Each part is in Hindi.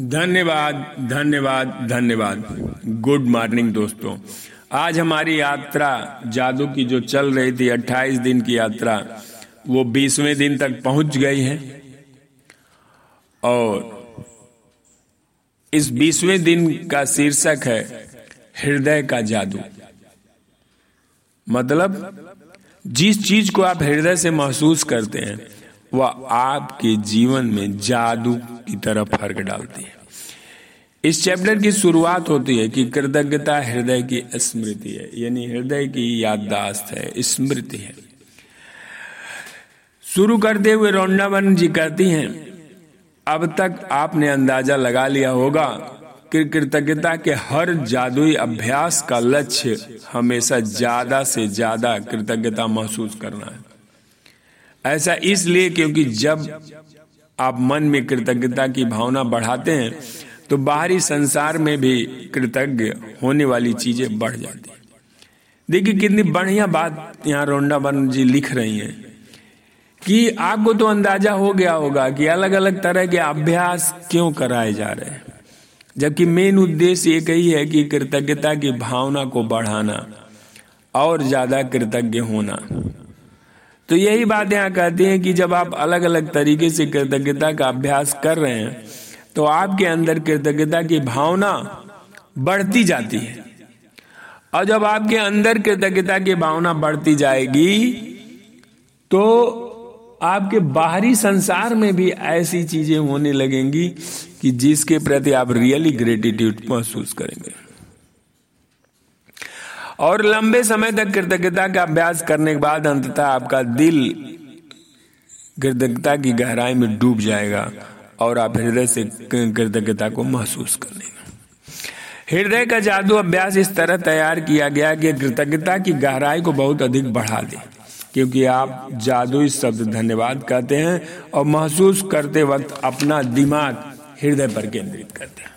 धन्यवाद धन्यवाद धन्यवाद। गुड मॉर्निंग दोस्तों। आज हमारी यात्रा जादू की जो चल रही थी 28 दिन की यात्रा, वो 20वें दिन तक पहुँच गई है। और इस 20वें दिन का शीर्षक है, हृदय का जादू। मतलब जिस चीज़ को आप हृदय से महसूस करते हैं, वह आपके जीवन में जादू की तरह फ़र्क डालती है। इस चैप्टर की शुरुआत होती है कि कृतज्ञता हृदय की स्मृति है, यानी हृदय की याददाश्त है, स्मृति है। शुरू करते हुए रोंडावन जी कहती हैं, अब तक आपने अंदाज़ा लगा लिया होगा कि कृतज्ञता के हर जादुई अभ्यास का लक्ष्य हमेशा ज़्यादा से ज़्यादा कृतज्ञता महसूस करना है। ऐसा इसलिए क्योंकि जब आप मन में कृतज्ञता की भावना बढ़ाते हैं तो बाहरी संसार में भी कृतज्ञ होने वाली चीज़ें बढ़ जाती हैं। देखिए कितनी बढ़िया बात यहाँ रोंडाबन जी लिख रही हैं कि आपको तो अंदाज़ा हो गया होगा कि अलग अलग तरह के अभ्यास क्यों कराए जा रहे हैं। जबकि मेन उद्देश्य एक ही है कि कृतज्ञता की भावना को बढ़ाना और ज़्यादा कृतज्ञ होना। तो यही बात यहाँ कहती हैं कि जब आप अलग अलग तरीके से कृतज्ञता का अभ्यास कर रहे हैं तो आपके अंदर कृतज्ञता की भावना बढ़ती जाती है। और जब आपके अंदर कृतज्ञता की भावना बढ़ती जाएगी तो आपके बाहरी संसार में भी ऐसी चीज़ें होने लगेंगी कि जिसके प्रति आप रियली ग्रेटिट्यूड महसूस करेंगे। और लंबे समय तक कृतज्ञता का अभ्यास करने के बाद अंततः आपका दिल कृतज्ञता की गहराई में डूब जाएगा और आप हृदय से कृतज्ञता को महसूस कर लेंगे। हृदय का जादू अभ्यास इस तरह तैयार किया गया कि कृतज्ञता की गहराई को बहुत अधिक बढ़ा दे, क्योंकि आप जादुई शब्द धन्यवाद कहते हैं और महसूस करते वक्त अपना दिमाग हृदय पर केंद्रित करते हैं।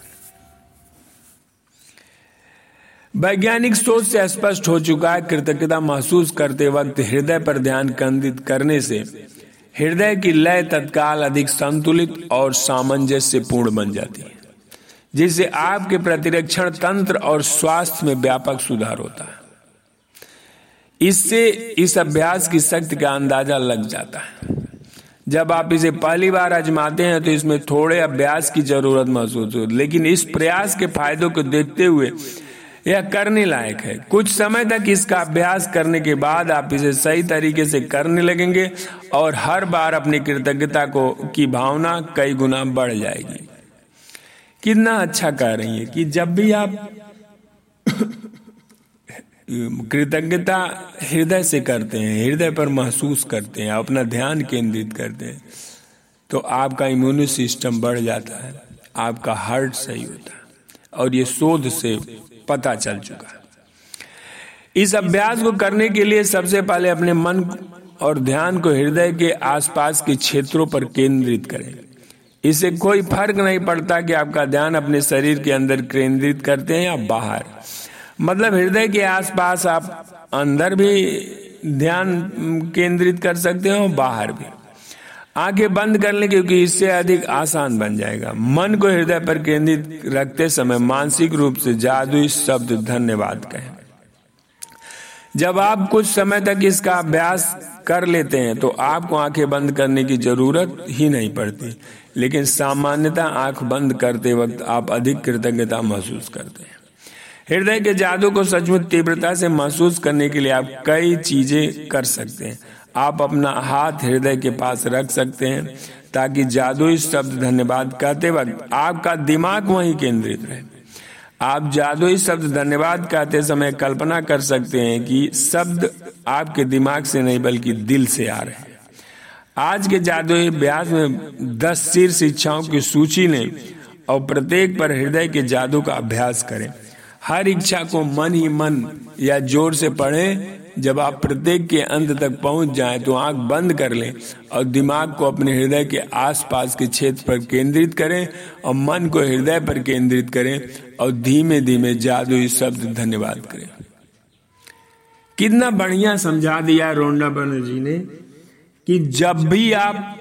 वैज्ञानिक सोच से स्पष्ट हो चुका है कृतज्ञता महसूस करते वक्त हृदय पर ध्यान केंद्रित करने से हृदय की लय तत्काल अधिक संतुलित और सामंजस्य पूर्ण बन जाती है, जिससे आपके प्रतिरक्षण तंत्र और स्वास्थ्य में व्यापक सुधार होता है। इससे इस अभ्यास की शक्ति का अंदाज़ा लग जाता है। जब आप इसे पहली बार आजमाते हैं तो इसमें थोड़े अभ्यास की ज़रूरत महसूस हो, लेकिन इस प्रयास के फायदों को देखते हुए यह करने लायक है। कुछ समय तक इसका अभ्यास करने के बाद आप इसे सही तरीके से करने लगेंगे और हर बार अपनी कृतज्ञता को, की भावना कई गुना बढ़ जाएगी। कितना अच्छा कह रही है कि जब भी आप कृतज्ञता हृदय से करते हैं, हृदय पर महसूस करते हैं, अपना ध्यान केंद्रित करते हैं तो आपका इम्यून सिस्टम बढ़ जाता है, आपका हार्ट सही होता है और ये शोध से पता चल चुका। इस अभ्यास को करने के लिए सबसे पहले अपने मन और ध्यान को हृदय के आसपास के क्षेत्रों पर केंद्रित करें। इससे कोई फ़र्क नहीं पड़ता कि आपका ध्यान अपने शरीर के अंदर केंद्रित करते हैं या बाहर। मतलब हृदय के आसपास आप अंदर भी ध्यान केंद्रित कर सकते हो बाहर भी। आँखें बंद कर लें क्योंकि इससे अधिक आसान बन जाएगा। मन को हृदय पर केंद्रित रखते समय मानसिक रूप से जादुई शब्द धन्यवाद कहें। जब आप कुछ समय तक इसका अभ्यास कर लेते हैं तो आपको आँखें बंद करने की ज़रूरत ही नहीं पड़ती। लेकिन सामान्यतः आँख बंद करते वक्त आप अधिक कृतज्ञता महसूस करते हैं। हृदय के जादू को सचमुच तीव्रता से महसूस करने के लिए आप कई चीज़ें कर सकते हैं। आप अपना हाथ हृदय के पास रख सकते हैं ताकि जादुई शब्द धन्यवाद कहते वक्त आपका दिमाग वहीं केंद्रित रहे। आप जादुई शब्द धन्यवाद कहते समय कल्पना कर सकते हैं कि शब्द आपके दिमाग से नहीं बल्कि दिल से आ रहे हैं। आज के जादुई अभ्यास में दस शीर्ष इच्छाओं की सूची ने और प्रत्येक पर हृदय के जादू का अभ्यास करें। हर इच्छा को मन ही मन या ज़ोर से पढ़ें जब आप प्रत्येक के अंत तक पहुँच जाएँ तो आँख बंद कर लें और दिमाग को अपने हृदय के आसपास के क्षेत्र पर केंद्रित करें और मन को हृदय पर केंद्रित करें और धीमे धीमे जादुई शब्द धन्यवाद करें। कितना बढ़िया समझा दिया रोंडा बनर्जी ने कि जब भी आप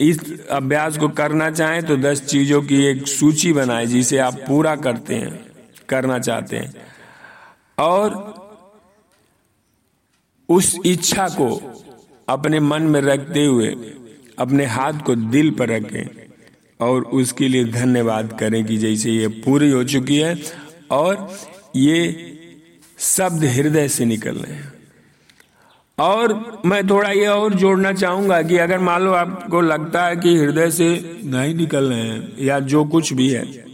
इस अभ्यास को करना चाहें तो दस चीज़ों की एक सूची बनाए जिसे आप पूरा करते हैं, करना चाहते हैं। और उस इच्छा को अपने मन में रखते हुए, अपने हाथ को दिल पर रखें और उसके लिए धन्यवाद करें कि जैसे ये पूरी हो चुकी है और ये शब्द हृदय से निकल रहे हैं। और मैं थोड़ा ये और जोड़ना चाहूँगा कि अगर मान लो आपको लगता है कि हृदय से नहीं निकल रहे हैं या जो कुछ भी है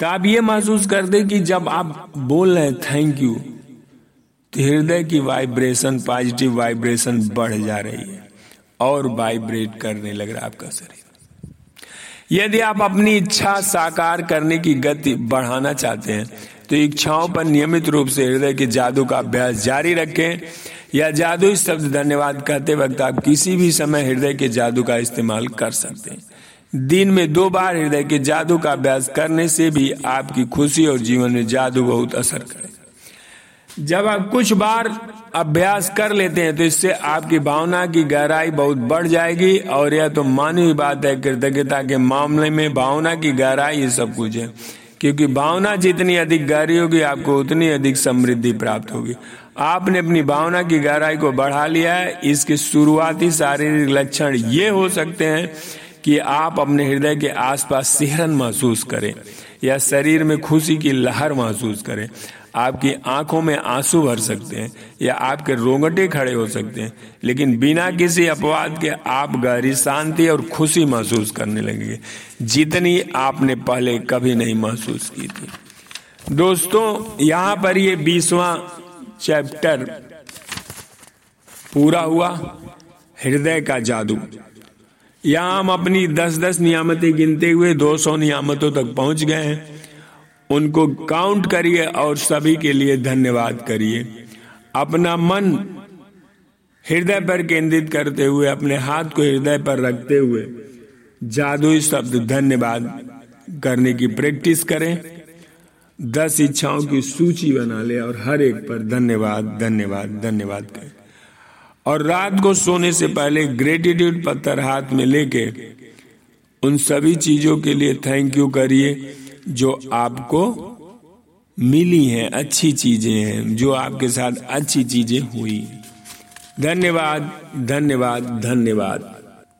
तो आप ये महसूस कर दे कि जब आप बोल रहे हैं थैंक यू हृदय की वाइब्रेशन पॉजिटिव वाइब्रेशन बढ़ जा रही है और वाइब्रेट करने लग रहा है आपका शरीर। यदि आप अपनी इच्छा साकार करने की गति बढ़ाना चाहते हैं तो इच्छाओं पर नियमित रूप से हृदय के जादू का अभ्यास जारी रखें या जादू शब्द धन्यवाद कहते वक्त आप किसी भी समय हृदय के जादू का इस्तेमाल कर सकते हैं। दिन में दो बार हृदय के जादू का अभ्यास करने से भी आपकी खुशी और जीवन में जादू बहुत असर करेगा जब आप कुछ बार अभ्यास कर लेते हैं तो इससे आपकी भावना की गहराई बहुत बढ़ जाएगी और यह तो मानी हुई बात है, कृतज्ञता के मामले में भावना की गहराई ये सब कुछ है। क्योंकि भावना जितनी अधिक गहरी होगी, आपको उतनी अधिक समृद्धि प्राप्त होगी। आपने अपनी भावना की गहराई को बढ़ा लिया है, इसके शुरुआती शारीरिक लक्षण ये हो सकते हैं कि आप अपने हृदय के आसपास सिहरन महसूस करें या शरीर में खुशी की लहर महसूस करें। आपकी आँखों में आँसू भर सकते हैं या आपके रोंगटे खड़े हो सकते हैं, लेकिन बिना किसी अपवाद के आप गहरी शांति और खुशी महसूस करने लगेंगे। जितनी आपने पहले कभी नहीं महसूस की थी। दोस्तों, यहाँ पर ये बीसवा चैप्टर पूरा हुआ हृदय का जादू। यहाँ हम अपनी दस दस नियामतें गिनते हुए 200 नियामतों तक पहुँच गए हैं। उनको काउंट करिए और सभी के लिए धन्यवाद करिए। अपना मन हृदय पर केंद्रित करते हुए, अपने हाथ को हृदय पर रखते हुए जादुई शब्द धन्यवाद करने की प्रैक्टिस करें। दस इच्छाओं की सूची बना ले और हर एक पर धन्यवाद धन्यवाद धन्यवाद करें। और रात को सोने से पहले ग्रेटिट्यूड पत्थर हाथ में लेके उन सभी चीज़ों के लिए थैंक यू करिए। जो आपको मिली हैं, अच्छी चीज़ें हैं, जो आपके साथ अच्छी चीज़ें हुई। धन्यवाद धन्यवाद धन्यवाद।